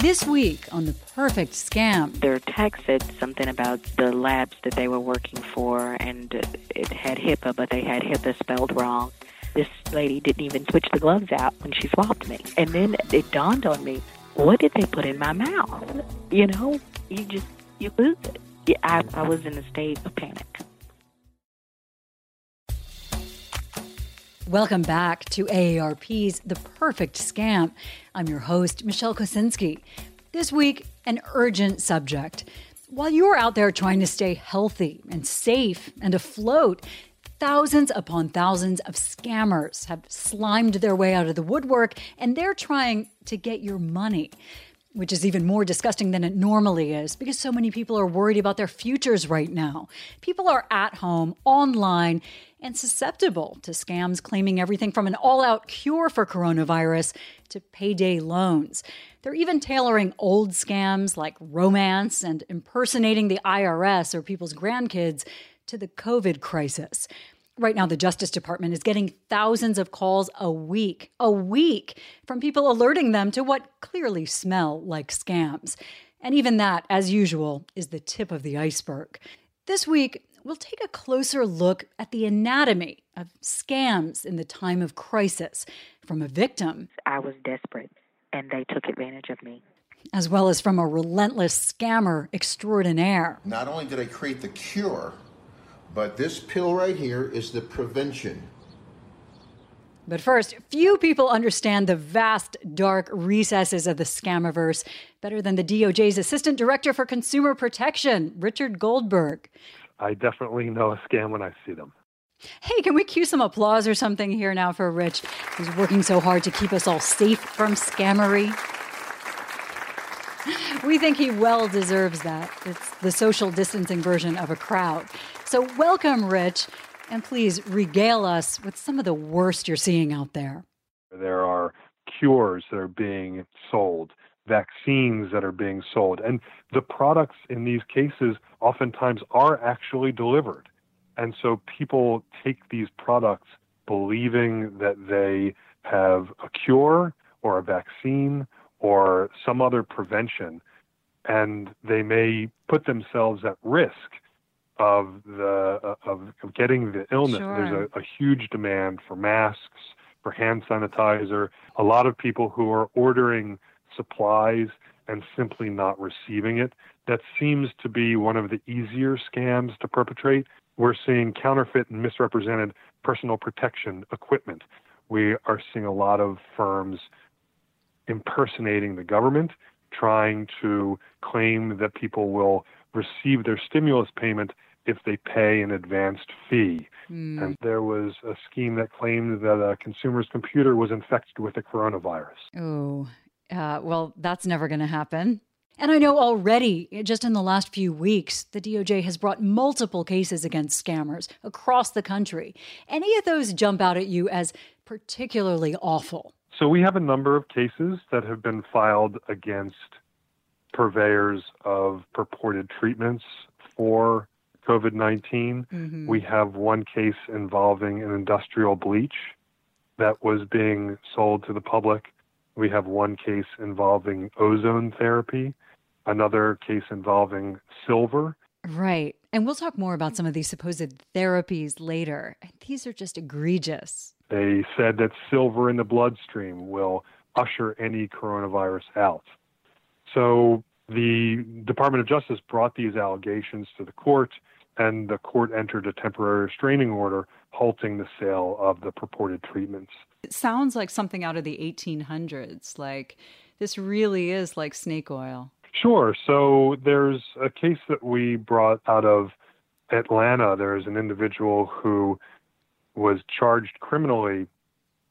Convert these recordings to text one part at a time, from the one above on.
This week on The Perfect Scam. Their text said something about the labs that they were working for, and it had HIPAA, but they had HIPAA spelled wrong. This lady didn't even switch the gloves out when she swapped me. And then it dawned on me, what did they put in my mouth? You know, you just, you lose it. I, I was in a state of panic. Welcome back to AARP's The Perfect Scam. I'm your host, Michelle Kosinski. This week, an urgent subject. While you're out there trying to stay healthy and safe and afloat, thousands upon thousands of scammers have slimed their way out of the woodwork and they're trying to get your money which is even more disgusting than it normally is because so many people are worried about their futures right now. People are at home, online, and susceptible to scams claiming everything from an all out cure for coronavirus to payday loans. They're even tailoring old scams like romance and impersonating the IRS or people's grandkids to the COVID crisis. Right now, the Justice Department is getting thousands of calls a week, a week, from people alerting them to what clearly smell like scams. And even that, as usual, is the tip of the iceberg. This week, we'll take a closer look at the anatomy of scams in the time of crisis from a victim. I was desperate, and they took advantage of me. As well as from a relentless scammer extraordinaire. Not only did I create the cure, but this pill right here is the prevention. But first, few people understand the vast, dark recesses of the scamiverse better than the DOJ's Assistant Director for Consumer Protection, Richard Goldberg. I definitely know a scam when I see them. Hey, can we cue some applause or something here now for Rich, who's working so hard to keep us all safe from scammery? We think he well deserves that. It's the social distancing version of a crowd. So, welcome, Rich, and please regale us with some of the worst you're seeing out there. There are cures that are being sold, vaccines that are being sold, and the products in these cases oftentimes are actually delivered. And so people take these products believing that they have a cure or a vaccine or some other prevention, and they may put themselves at risk of the uh, of, of getting the illness. Sure. There's a, a huge demand for masks, for hand sanitizer. A lot of people who are ordering supplies and simply not receiving it. That seems to be one of the easier scams to perpetrate. We're seeing counterfeit and misrepresented personal protection equipment. We are seeing a lot of firms impersonating the government, trying to claim that people will receive their stimulus payment if they pay an advanced fee. Mm. And there was a scheme that claimed that a consumer's computer was infected with the coronavirus. Oh, uh, well, that's never going to happen. And I know already, just in the last few weeks, the DOJ has brought multiple cases against scammers across the country. Any of those jump out at you as particularly awful? So we have a number of cases that have been filed against purveyors of purported treatments for COVID 19. Mhm. We have one case involving an industrial bleach that was being sold to the public. We have one case involving ozone therapy, another case involving silver. Right. And we'll talk more about some of these supposed therapies later. These are just egregious. They said that silver in the bloodstream will usher any coronavirus out. So the Department of Justice brought these allegations to the court, and the court entered a temporary restraining order halting the sale of the purported treatments. It sounds like something out of the 1800s. Like, this really is like snake oil. Sure. So there's a case that we brought out of Atlanta. There's an individual who was charged criminally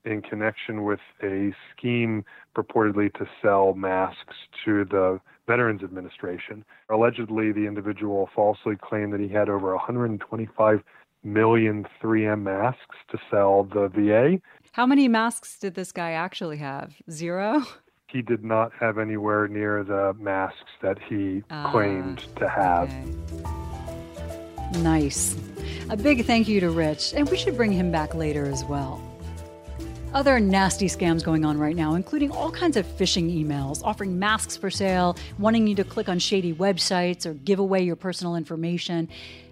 in connection with a scheme purportedly to sell masks to the Veterans Administration. Allegedly, the individual falsely claimed that he had over 125 million 3M masks to sell the VA. How many masks did this guy actually have? Zero? He did not have anywhere near the masks that he Ah, claimed to have. Okay. Nice. A big thank you to Rich, and we should bring him back later as well. Other nasty scams going on right now, including all kinds of phishing emails offering masks for sale, wanting you to click on shady websites or give away your personal information.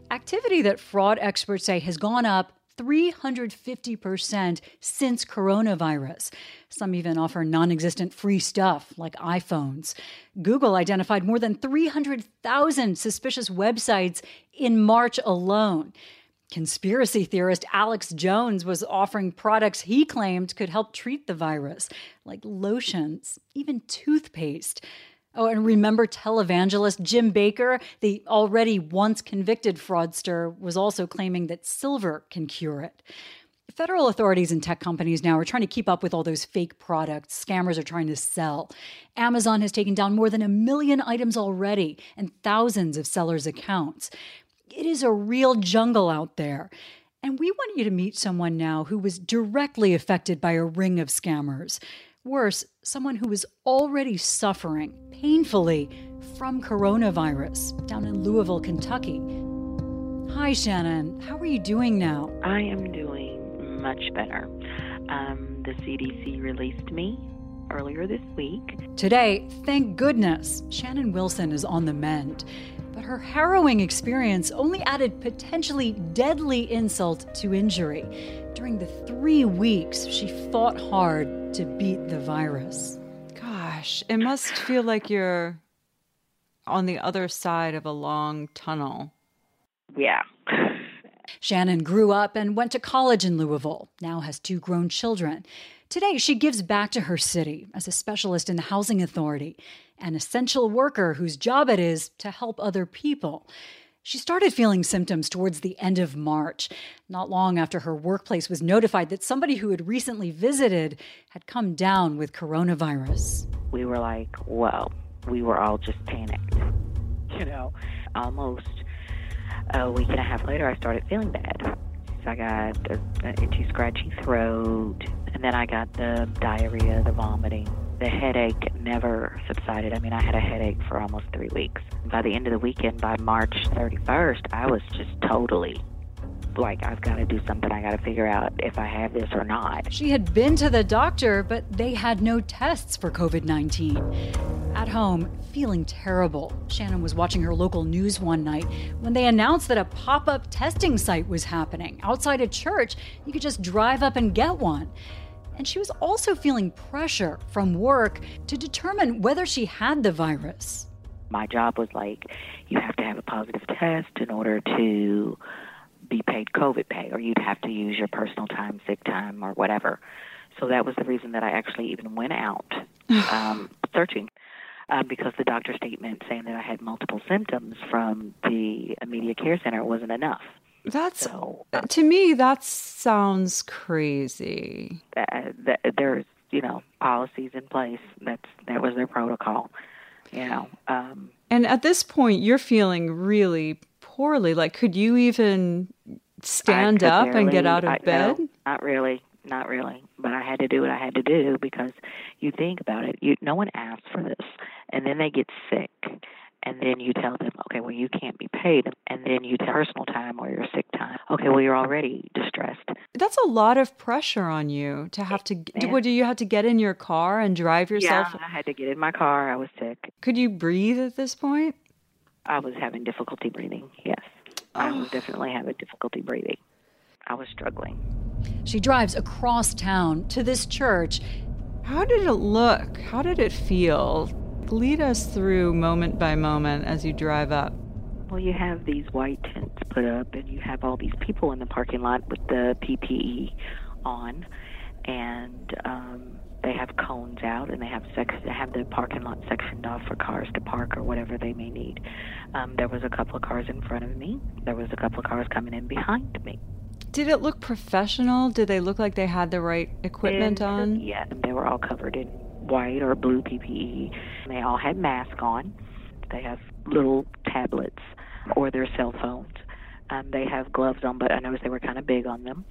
Activity that fraud experts say has gone up 350% since coronavirus. Some even offer non existent free stuff like iPhones. Google identified more than 300,000 suspicious websites in March alone. Conspiracy theorist Alex Jones was offering products he claimed could help treat the virus, like lotions, even toothpaste. Oh, and remember televangelist Jim Bakker, the already once convicted fraudster, was also claiming that silver can cure it. Federal authorities and tech companies now are trying to keep up with all those fake products scammers are trying to sell. Amazon has taken down more than a million items already and thousands of sellers' accounts. It is a real jungle out there. And we want you to meet someone now who was directly affected by a ring of scammers. Worse, someone who was already suffering painfully from coronavirus down in Louisville, Kentucky. Hi, Shannon. How are you doing now? I am doing much better. Um, the CDC released me earlier this week. Today, thank goodness, Shannon Wilson is on the mend. But her harrowing experience only added potentially deadly insult to injury during the three weeks she fought hard to beat the virus. Gosh, it must feel like you're on the other side of a long tunnel. Yeah. Shannon grew up and went to college in Louisville, now has two grown children. Today, she gives back to her city as a specialist in the housing authority an essential worker whose job it is to help other people. She started feeling symptoms towards the end of March, not long after her workplace was notified that somebody who had recently visited had come down with coronavirus. We were like, whoa, we were all just panicked. You know, almost a week and a half later, I started feeling bad. I got an itchy, scratchy throat, and then I got the diarrhea, the vomiting, the headache never subsided. I mean, I had a headache for almost three weeks. By the end of the weekend, by March 31st, I was just totally like, I've got to do something. I got to figure out if I have this or not. She had been to the doctor, but they had no tests for COVID 19. At home, feeling terrible, Shannon was watching her local news one night when they announced that a pop up testing site was happening outside a church. You could just drive up and get one and she was also feeling pressure from work to determine whether she had the virus. My job was like, you have to have a positive test in order to be paid COVID pay, or you'd have to use your personal time, sick time, or whatever. So that was the reason that I actually even went out um, searching. Um, because the doctor's statement saying that I had multiple symptoms from the immediate care center wasn't enough. That's so, uh, to me. That sounds crazy. Uh, there's you know policies in place. That's that was their protocol. You know. Um, and at this point, you're feeling really poorly. Like, could you even stand up barely, and get out of I, bed? No, not really. Not really. But I had to do what I had to do because you think about it. You no one asked for this, and then they get sick and then you tell them, okay, well, you can't be paid, and then you tell personal time or your sick time. Okay, well, you're already distressed. That's a lot of pressure on you to have to. Do, what, do you have to get in your car and drive yourself? Yeah, I had to get in my car. I was sick. Could you breathe at this point? I was having difficulty breathing. Yes, oh. I was definitely having difficulty breathing. I was struggling. She drives across town to this church. How did it look? How did it feel? Lead us through moment by moment as you drive up. Well, you have these white tents put up, and you have all these people in the parking lot with the PPE on, and um, they have cones out, and they have sex- they have the parking lot sectioned off for cars to park or whatever they may need. Um, there was a couple of cars in front of me. There was a couple of cars coming in behind me. Did it look professional? Did they look like they had the right equipment and, on? Yeah, they were all covered in white or blue PPE. They all had masks on. They have little tablets or their cell phones. Um, they have gloves on, but I noticed they were kind of big on them.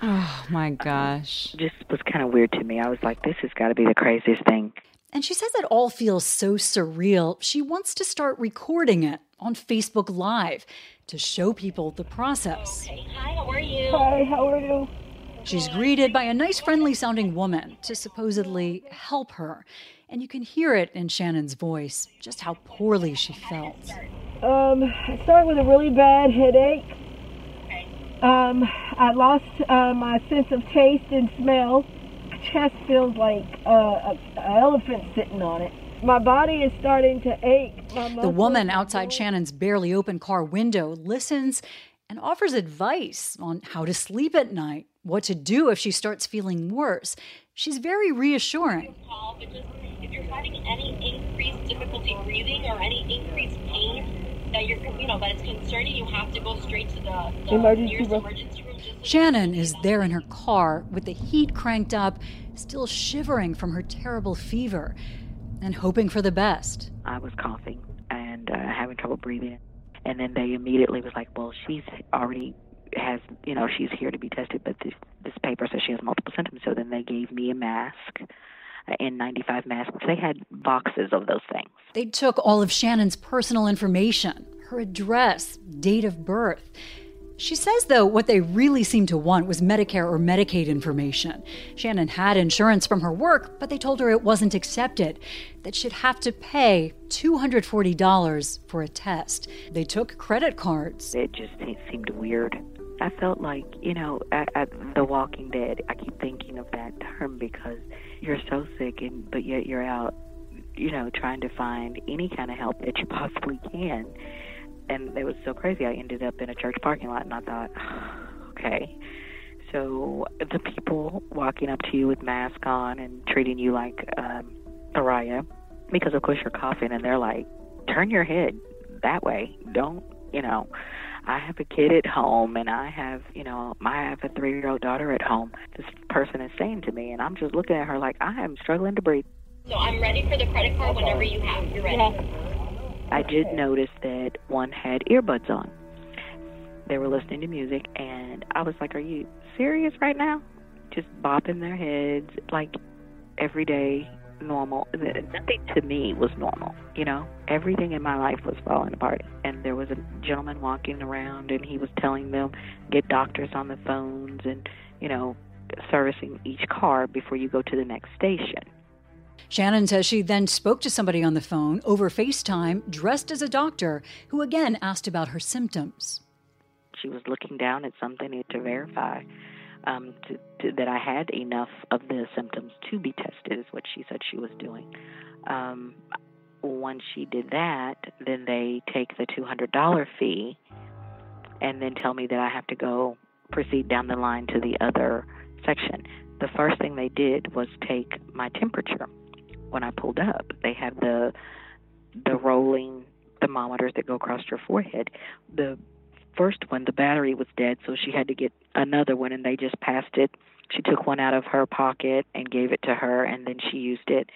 Oh my gosh. Um, just was kind of weird to me. I was like, this has got to be the craziest thing. And she says it all feels so surreal. She wants to start recording it on Facebook Live to show people the process. Okay. Hi, how are you? Hi, how are you? She's greeted by a nice, friendly sounding woman to supposedly help her. And you can hear it in Shannon's voice, just how poorly she felt. Um, I started with a really bad headache. Um, I lost uh, my sense of taste and smell. My chest feels like uh, an elephant sitting on it. My body is starting to ache. The woman outside Shannon's barely open car window listens and offers advice on how to sleep at night, what to do if she starts feeling worse. She's very reassuring. if you're having any increased difficulty breathing or any increased pain, that you're, you know, that it's concerning, you have to go straight to the, the emergency nearest room. emergency room. Shannon is there in her car with the heat cranked up, still shivering from her terrible fever, and hoping for the best. I was coughing and uh, having trouble breathing, and then they immediately was like, "Well, she's already has, you know, she's here to be tested, but this this paper says she has multiple symptoms." So then they gave me a mask N95 masks. They had boxes of those things. They took all of Shannon's personal information, her address, date of birth. She says, though, what they really seemed to want was Medicare or Medicaid information. Shannon had insurance from her work, but they told her it wasn't accepted, that she'd have to pay $240 for a test. They took credit cards. It just seemed weird. I felt like, you know, at, at The Walking Dead, I keep thinking of that term because you're so sick and but yet you're out you know trying to find any kind of help that you possibly can. And it was so crazy i ended up in a church parking lot and i thought okay. So the people walking up to you with masks on and treating you like um pariah because of course you're coughing and they're like turn your head that way. Don't you know I have a kid at home and I have, you know, I have a three year old daughter at home. This person is saying to me, and I'm just looking at her like, I am struggling to breathe. So I'm ready for the credit card whenever you have. You're ready. I did notice that one had earbuds on. They were listening to music, and I was like, Are you serious right now? Just bopping their heads like every day normal. Nothing to me was normal. You know, everything in my life was falling apart. And there was a gentleman walking around, and he was telling them get doctors on the phones, and you know, servicing each car before you go to the next station. Shannon says she then spoke to somebody on the phone over FaceTime dressed as a doctor who again asked about her symptoms. She was looking down at something to verify um, to, to, that I had enough of the symptoms to be tested, is what she said she was doing. Um, once she did that, then they take the $200 fee and then tell me that I have to go proceed down the line to the other section. The first thing they did was take my temperature when I pulled up. They have the the rolling thermometers that go across your forehead. The first one, the battery was dead, so she had to get another one, and they just passed it. She took one out of her pocket and gave it to her, and then she used it.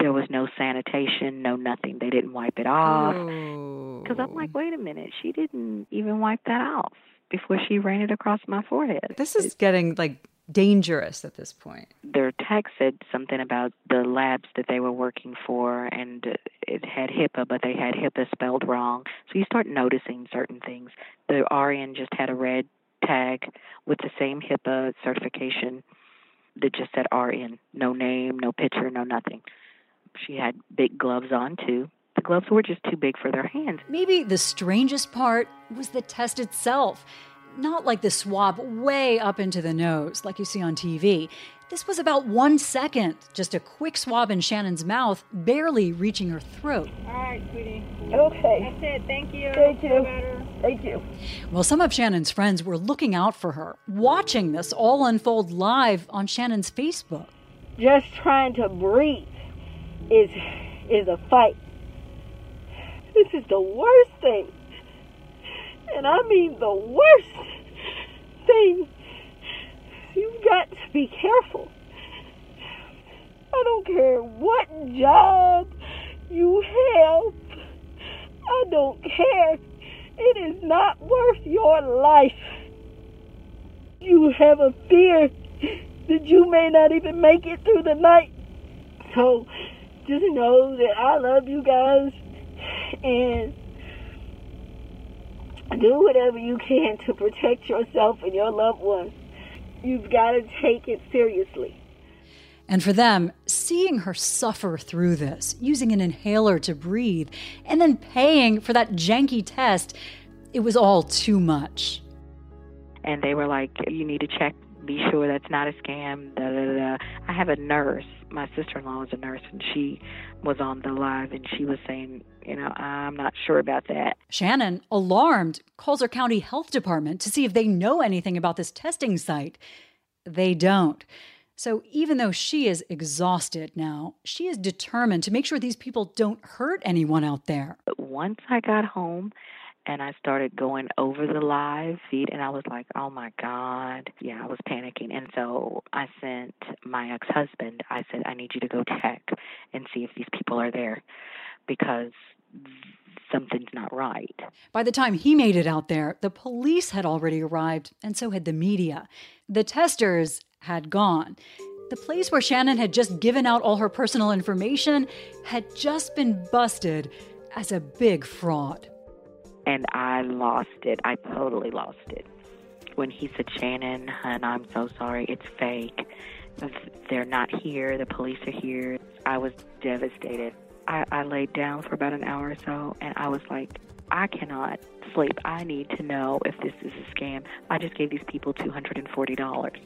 There was no sanitation, no nothing. They didn't wipe it off. Oh. Because I'm like, wait a minute, she didn't even wipe that off before she ran it across my forehead. This is getting like dangerous at this point. Their text said something about the labs that they were working for, and it had HIPAA, but they had HIPAA spelled wrong. So you start noticing certain things. The RN just had a red tag with the same HIPAA certification that just said RN, no name, no picture, no nothing. She had big gloves on too. The gloves were just too big for their hands. Maybe the strangest part was the test itself not like the swab way up into the nose like you see on TV. This was about one second, just a quick swab in Shannon's mouth, barely reaching her throat. All right, sweetie. Okay. That's it. Thank you. Thank you. Thank you. Well, some of Shannon's friends were looking out for her, watching this all unfold live on Shannon's Facebook. Just trying to breathe is is a fight. This is the worst thing and I mean the worst thing. You've got to be careful. I don't care what job you have. I don't care. It is not worth your life. You have a fear that you may not even make it through the night. So just know that I love you guys and do whatever you can to protect yourself and your loved ones. you've got to take it seriously. And for them, seeing her suffer through this, using an inhaler to breathe, and then paying for that janky test, it was all too much. And they were like, you need to check, be sure that's not a scam. Da, da, da. I have a nurse. My sister in law is a nurse, and she was on the live, and she was saying, you know, I'm not sure about that. Shannon, alarmed, calls her county health department to see if they know anything about this testing site. They don't. So even though she is exhausted now, she is determined to make sure these people don't hurt anyone out there. but Once I got home, and I started going over the live feed and I was like, "Oh my god." Yeah, I was panicking. And so I sent my ex-husband. I said, "I need you to go check and see if these people are there because something's not right." By the time he made it out there, the police had already arrived and so had the media. The testers had gone. The place where Shannon had just given out all her personal information had just been busted as a big fraud and I lost it. I totally lost it. When he said, Shannon, hun, I'm so sorry, it's fake. They're not here. The police are here. I was devastated. I, I laid down for about an hour or so, and I was like, I cannot sleep. I need to know if this is a scam. I just gave these people $240.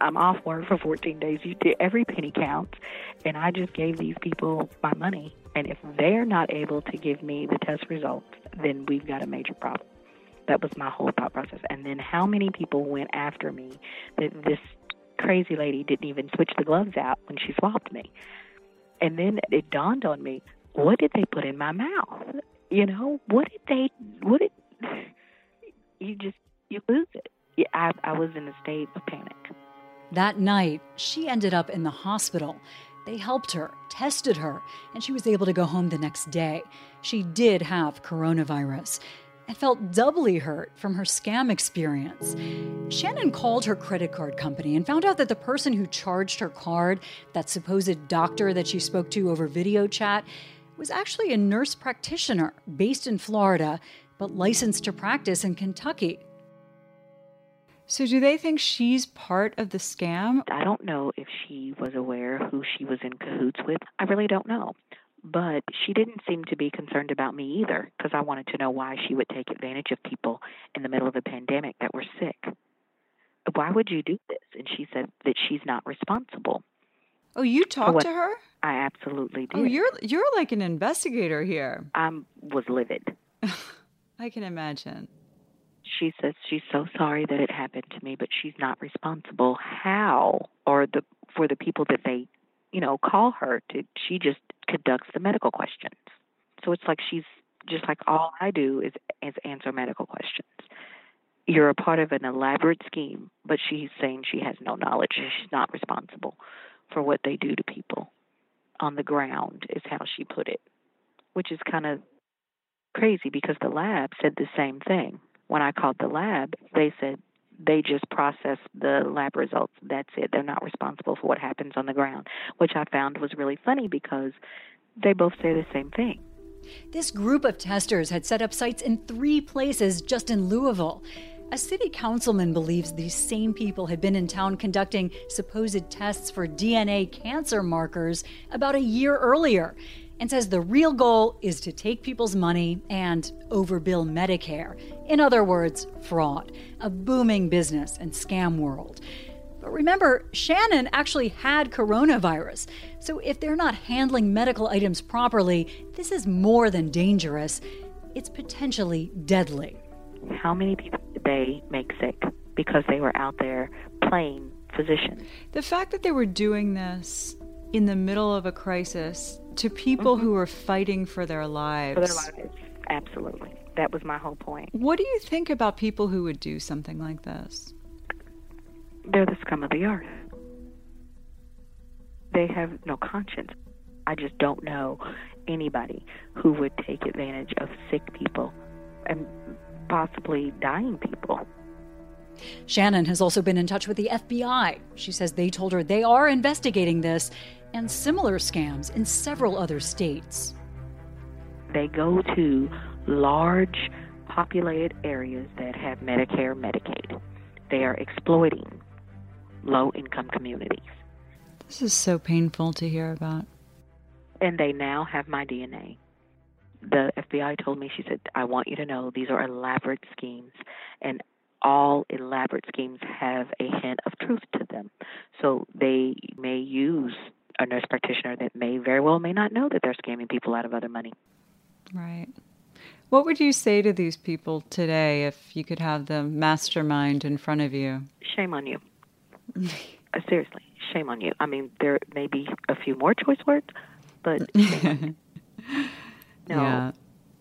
I'm off work for 14 days. You do, every penny counts, and I just gave these people my money. And if they're not able to give me the test results, then we've got a major problem. That was my whole thought process. And then how many people went after me that this crazy lady didn't even switch the gloves out when she swabbed me. And then it dawned on me, what did they put in my mouth? You know, what did they what did you just you lose it. I I was in a state of panic. That night, she ended up in the hospital. They helped her, tested her, and she was able to go home the next day. She did have coronavirus and felt doubly hurt from her scam experience. Shannon called her credit card company and found out that the person who charged her card, that supposed doctor that she spoke to over video chat, was actually a nurse practitioner based in Florida, but licensed to practice in Kentucky. So, do they think she's part of the scam? I don't know if she was aware who she was in cahoots with. I really don't know. But she didn't seem to be concerned about me either because I wanted to know why she would take advantage of people in the middle of a pandemic that were sick. Why would you do this? And she said that she's not responsible. Oh, you talked to her? I absolutely oh, did. Oh, you're you're like an investigator here. I was livid. I can imagine she says she's so sorry that it happened to me, but she's not responsible. How? Or the for the people that they, you know, call her to she just conducts the medical questions. So it's like she's just like all I do is is answer medical questions. You're a part of an elaborate scheme, but she's saying she has no knowledge. She's not responsible for what they do to people on the ground, is how she put it, which is kind of crazy because the lab said the same thing when I called the lab, they said they just process the lab results. That's it. They're not responsible for what happens on the ground, which I found was really funny because they both say the same thing. This group of testers had set up sites in three places just in Louisville. A city councilman believes these same people had been in town conducting supposed tests for DNA cancer markers about a year earlier and says the real goal is to take people's money and overbill Medicare. In other words, fraud, a booming business and scam world. But remember, Shannon actually had coronavirus. So if they're not handling medical items properly, this is more than dangerous. It's potentially deadly. How many people did they make sick because they were out there playing physicians? The fact that they were doing this in the middle of a crisis to people mm-hmm. who are fighting for their lives. For their lives, absolutely. That was my whole point. What do you think about people who would do something like this? They're the scum of the earth. They have no conscience. I just don't know anybody who would take advantage of sick people and possibly dying people. Shannon has also been in touch with the FBI. She says they told her they are investigating this and similar scams in several other states. They go to large populated areas that have Medicare, Medicaid. They are exploiting low income communities. This is so painful to hear about. And they now have my DNA. The FBI told me, she said, I want you to know these are elaborate schemes, and all elaborate schemes have a hint of truth to them. So they may use a nurse practitioner that may very well may not know that they're scamming people out of other money. Right. What would you say to these people today if you could have the mastermind in front of you? Shame on you. uh, seriously, shame on you. I mean, there may be a few more choice words, but no, yeah.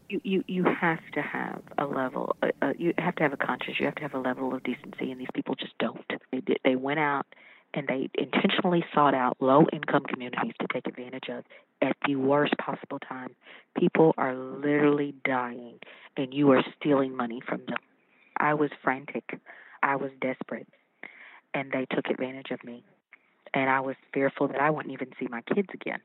you, you you have to have a level. Uh, uh, you have to have a conscience. You have to have a level of decency, and these people just don't. They they went out and they intentionally sought out low income communities to take advantage of at the worst possible time. People are literally dying, and you are stealing money from them. I was frantic. I was desperate, and they took advantage of me. And I was fearful that I wouldn't even see my kids again.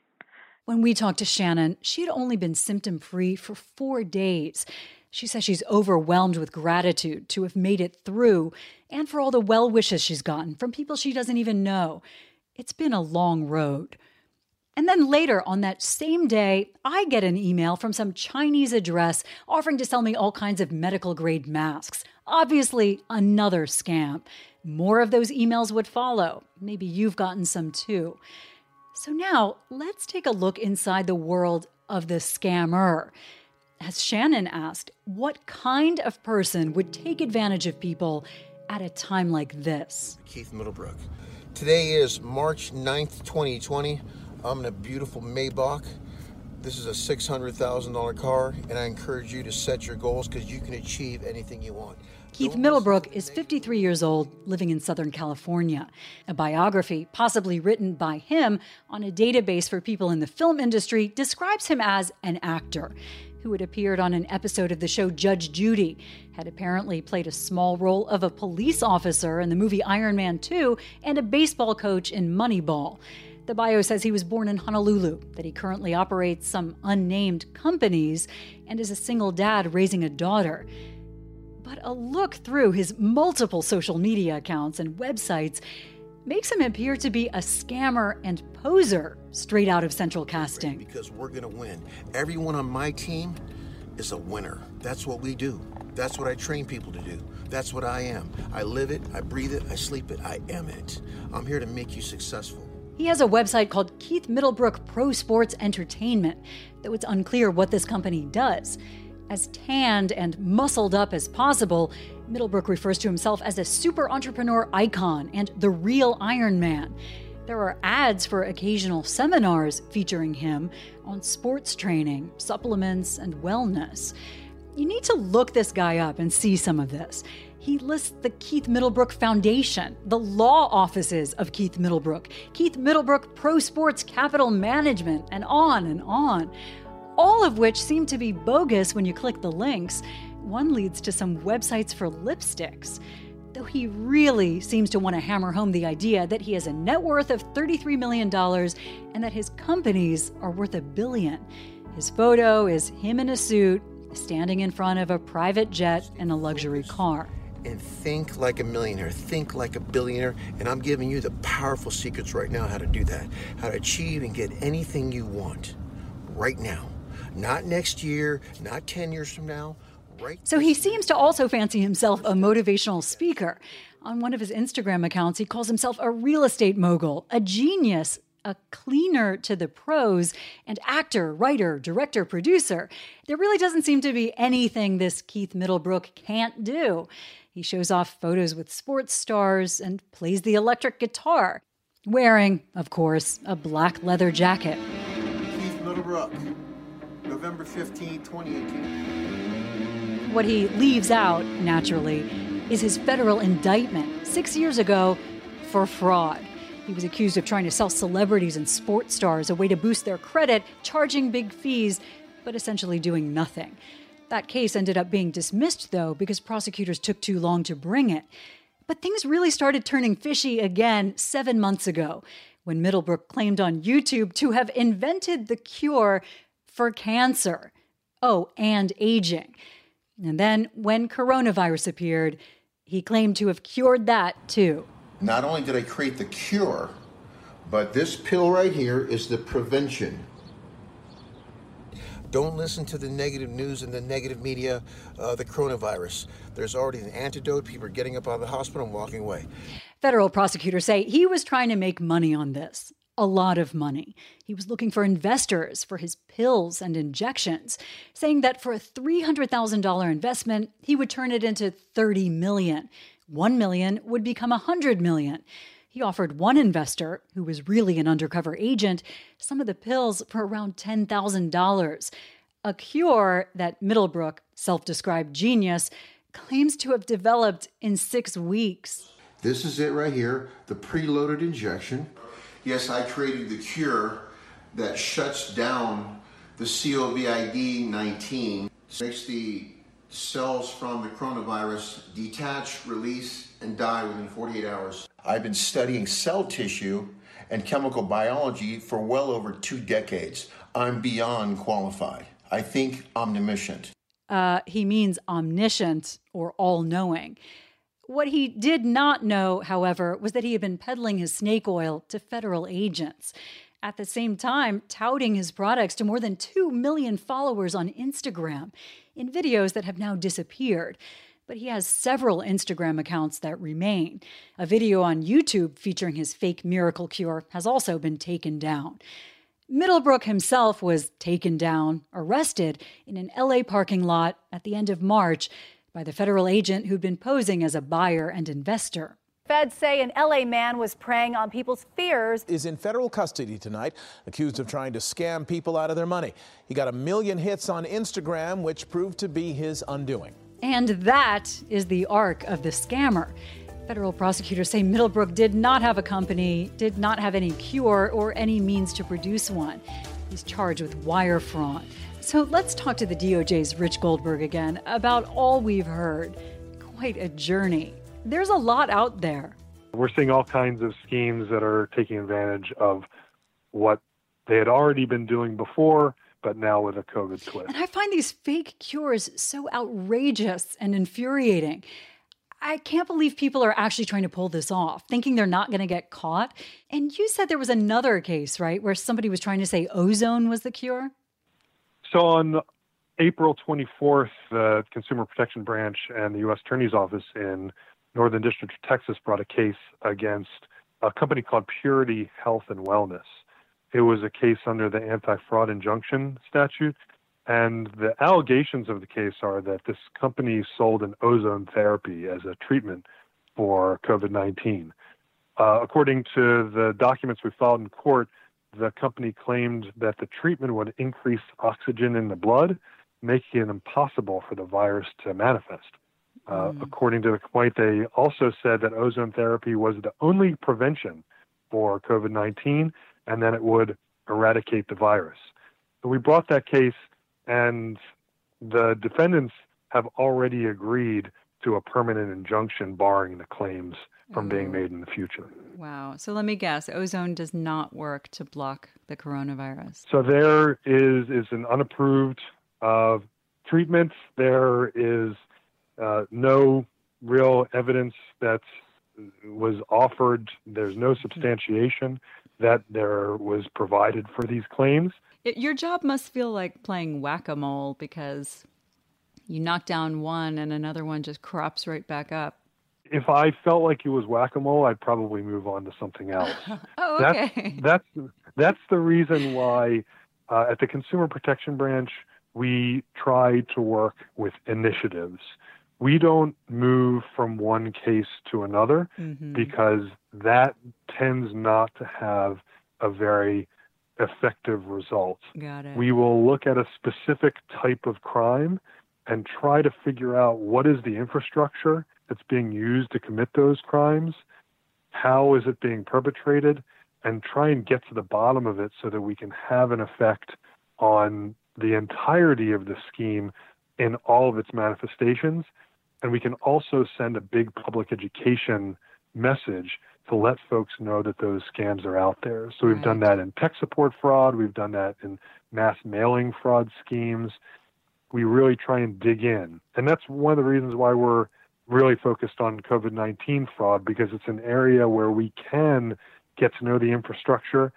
When we talked to Shannon, she had only been symptom free for four days. She says she's overwhelmed with gratitude to have made it through and for all the well wishes she's gotten from people she doesn't even know. It's been a long road. And then later on that same day, I get an email from some Chinese address offering to sell me all kinds of medical grade masks. Obviously, another scam. More of those emails would follow. Maybe you've gotten some too. So now let's take a look inside the world of the scammer. As Shannon asked, what kind of person would take advantage of people at a time like this? Keith Middlebrook. Today is March 9th, 2020. I'm in a beautiful Maybach. This is a $600,000 car, and I encourage you to set your goals because you can achieve anything you want. Keith Middlebrook is 53 years old, living in Southern California. A biography, possibly written by him on a database for people in the film industry, describes him as an actor who had appeared on an episode of the show Judge Judy, had apparently played a small role of a police officer in the movie Iron Man 2, and a baseball coach in Moneyball. The bio says he was born in Honolulu, that he currently operates some unnamed companies, and is a single dad raising a daughter. But a look through his multiple social media accounts and websites makes him appear to be a scammer and poser straight out of central casting. Because we're going to win. Everyone on my team is a winner. That's what we do. That's what I train people to do. That's what I am. I live it, I breathe it, I sleep it, I am it. I'm here to make you successful. He has a website called Keith Middlebrook Pro Sports Entertainment, though it's unclear what this company does. As tanned and muscled up as possible, Middlebrook refers to himself as a super entrepreneur icon and the real Iron Man. There are ads for occasional seminars featuring him on sports training, supplements, and wellness. You need to look this guy up and see some of this. He lists the Keith Middlebrook Foundation, the law offices of Keith Middlebrook, Keith Middlebrook Pro Sports Capital Management, and on and on all of which seem to be bogus when you click the links. One leads to some websites for lipsticks. Though he really seems to want to hammer home the idea that he has a net worth of $33 million and that his companies are worth a billion. His photo is him in a suit, standing in front of a private jet and a luxury car and think like a millionaire, think like a billionaire. And I'm giving you the powerful secrets right now how to do that, how to achieve and get anything you want right now. Not next year, not 10 years from now. Right so he seems to also fancy himself a motivational speaker. On one of his Instagram accounts, he calls himself a real estate mogul, a genius, a cleaner to the pros, and actor, writer, director, producer. There really doesn't seem to be anything this Keith Middlebrook can't do. He shows off photos with sports stars and plays the electric guitar, wearing, of course, a black leather jacket. Keith Middlebrook. November 15, 2018. What he leaves out, naturally, is his federal indictment six years ago for fraud. He was accused of trying to sell celebrities and sports stars a way to boost their credit, charging big fees, but essentially doing nothing. That case ended up being dismissed, though, because prosecutors took too long to bring it. But things really started turning fishy again seven months ago when Middlebrook claimed on YouTube to have invented the cure for cancer. Oh, and aging. And then when coronavirus appeared, he claimed to have cured that too. Not only did I create the cure, but this pill right here is the prevention. Don't listen to the negative news and the negative media, uh, the coronavirus. There's already an antidote. People are getting up out of the hospital and walking away. Federal prosecutors say he was trying to make money on this. A lot of money. He was looking for investors for his pills and injections, saying that for a $300,000 investment, he would turn it into 30 million. 1 million would become 100 million. He offered one investor, who was really an undercover agent, some of the pills for around $10,000. A cure that Middlebrook, self described genius, claims to have developed in six weeks. This is it right here the preloaded injection. Yes, I created the cure that shuts down the COVID 19, makes the cells from the coronavirus detach, release, and die within 48 hours. I've been studying cell tissue and chemical biology for well over two decades. I'm beyond qualified. I think omniscient. Uh, he means omniscient or all knowing. What he did not know, however, was that he had been peddling his snake oil to federal agents. At the same time, touting his products to more than 2 million followers on Instagram in videos that have now disappeared but he has several Instagram accounts that remain. A video on YouTube featuring his fake miracle cure has also been taken down. Middlebrook himself was taken down, arrested in an LA parking lot at the end of March by the federal agent who'd been posing as a buyer and investor. Feds say an LA man was preying on people's fears. Is in federal custody tonight, accused of trying to scam people out of their money. He got a million hits on Instagram, which proved to be his undoing. And that is the arc of the scammer. Federal prosecutors say Middlebrook did not have a company, did not have any cure, or any means to produce one. He's charged with wire fraud. So let's talk to the DOJ's Rich Goldberg again about all we've heard. Quite a journey. There's a lot out there. We're seeing all kinds of schemes that are taking advantage of what they had already been doing before but now with a COVID twist. And I find these fake cures so outrageous and infuriating. I can't believe people are actually trying to pull this off, thinking they're not going to get caught. And you said there was another case, right, where somebody was trying to say ozone was the cure? So on April 24th, the Consumer Protection Branch and the U.S. Attorney's Office in Northern District of Texas brought a case against a company called Purity Health and Wellness. It was a case under the anti fraud injunction statute. And the allegations of the case are that this company sold an ozone therapy as a treatment for COVID 19. Uh, according to the documents we filed in court, the company claimed that the treatment would increase oxygen in the blood, making it impossible for the virus to manifest. Uh, mm. According to the complaint, they also said that ozone therapy was the only prevention for COVID 19 and then it would eradicate the virus. So we brought that case, and the defendants have already agreed to a permanent injunction barring the claims from oh. being made in the future. Wow. So let me guess, ozone does not work to block the coronavirus. So there is is an unapproved uh, treatment. There is uh, no real evidence that was offered. There's no substantiation that there was provided for these claims. It, your job must feel like playing whack a mole because you knock down one and another one just crops right back up. If I felt like it was whack a mole, I'd probably move on to something else. oh, okay. That's, that's, that's the reason why uh, at the Consumer Protection Branch, we try to work with initiatives we don't move from one case to another mm-hmm. because that tends not to have a very effective result. Got it. We will look at a specific type of crime and try to figure out what is the infrastructure that's being used to commit those crimes, how is it being perpetrated, and try and get to the bottom of it so that we can have an effect on the entirety of the scheme in all of its manifestations and we can also send a big public education message to let folks know that those scams are out there. So we've right. done that in tech support fraud, we've done that in mass mailing fraud schemes. We really try and dig in. And that's one of the reasons why we're really focused on COVID 19 fraud because it's an area where we can get to know the infrastructure,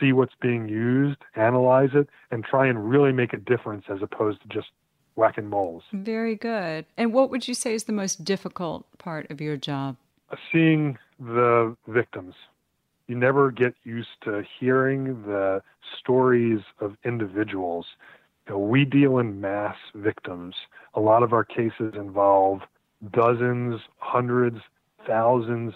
see what's being used, analyze it, and try and really make a difference as opposed to just whacking moles. Very good. And what would you say is the most difficult part of your job? Seeing the victims. You never get used to hearing the stories of individuals. You know, we deal in mass victims. A lot of our cases involve dozens, hundreds, thousands,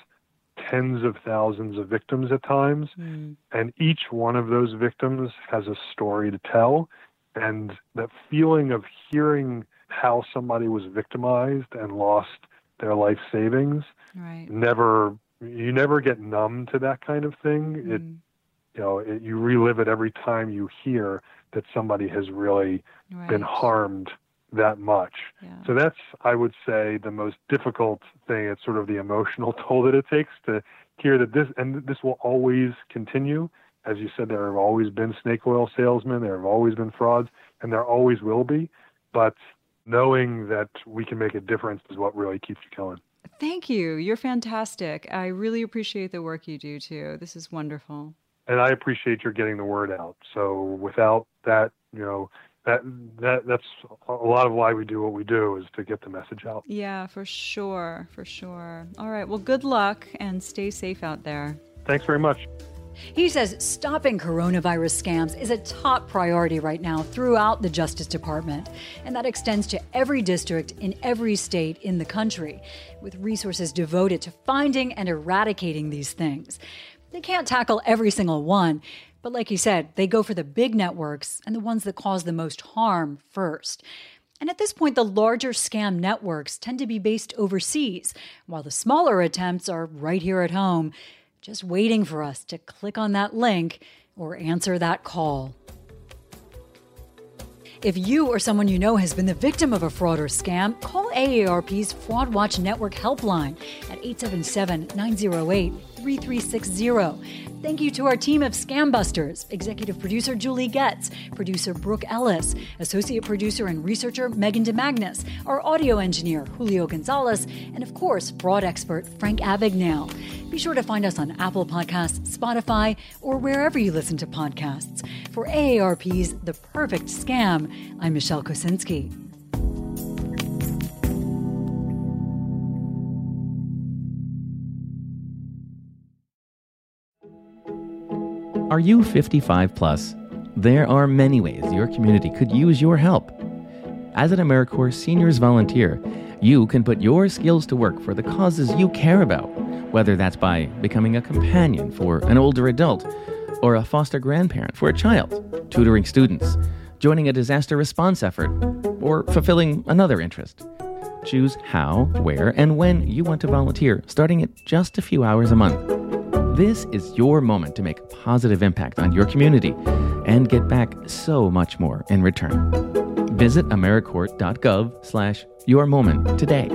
tens of thousands of victims at times. Mm. And each one of those victims has a story to tell. And that feeling of hearing how somebody was victimized and lost their life savings right. never you never get numb to that kind of thing mm. it you know it, you relive it every time you hear that somebody has really right. been harmed that much. Yeah. So that's, I would say, the most difficult thing. It's sort of the emotional toll that it takes to hear that this, and this will always continue. As you said, there have always been snake oil salesmen, there have always been frauds, and there always will be. But knowing that we can make a difference is what really keeps you going. Thank you. You're fantastic. I really appreciate the work you do too. This is wonderful. And I appreciate your getting the word out. So without that, you know, that that that's a lot of why we do what we do is to get the message out. Yeah, for sure, for sure. All right, well, good luck and stay safe out there. Thanks very much. He says stopping coronavirus scams is a top priority right now throughout the Justice Department, and that extends to every district in every state in the country, with resources devoted to finding and eradicating these things. They can't tackle every single one, but like you said, they go for the big networks and the ones that cause the most harm first. And at this point, the larger scam networks tend to be based overseas, while the smaller attempts are right here at home, just waiting for us to click on that link or answer that call. If you or someone you know has been the victim of a fraud or scam, call AARP's Fraud Watch Network helpline at 877 908 3360. Thank you to our team of Scam Busters executive producer Julie Getz, producer Brooke Ellis, associate producer and researcher Megan DeMagnus, our audio engineer Julio Gonzalez, and of course, fraud expert Frank Abagnale. Be sure to find us on Apple Podcasts, Spotify, or wherever you listen to podcasts. For AARP's The Perfect Scam, I'm Michelle Kosinski. Are you 55 plus? There are many ways your community could use your help. As an AmeriCorps Seniors Volunteer, you can put your skills to work for the causes you care about, whether that's by becoming a companion for an older adult, or a foster grandparent for a child, tutoring students, joining a disaster response effort, or fulfilling another interest. Choose how, where, and when you want to volunteer, starting at just a few hours a month. This is your moment to make a positive impact on your community and get back so much more in return. Visit AmeriCorps.gov slash your moment today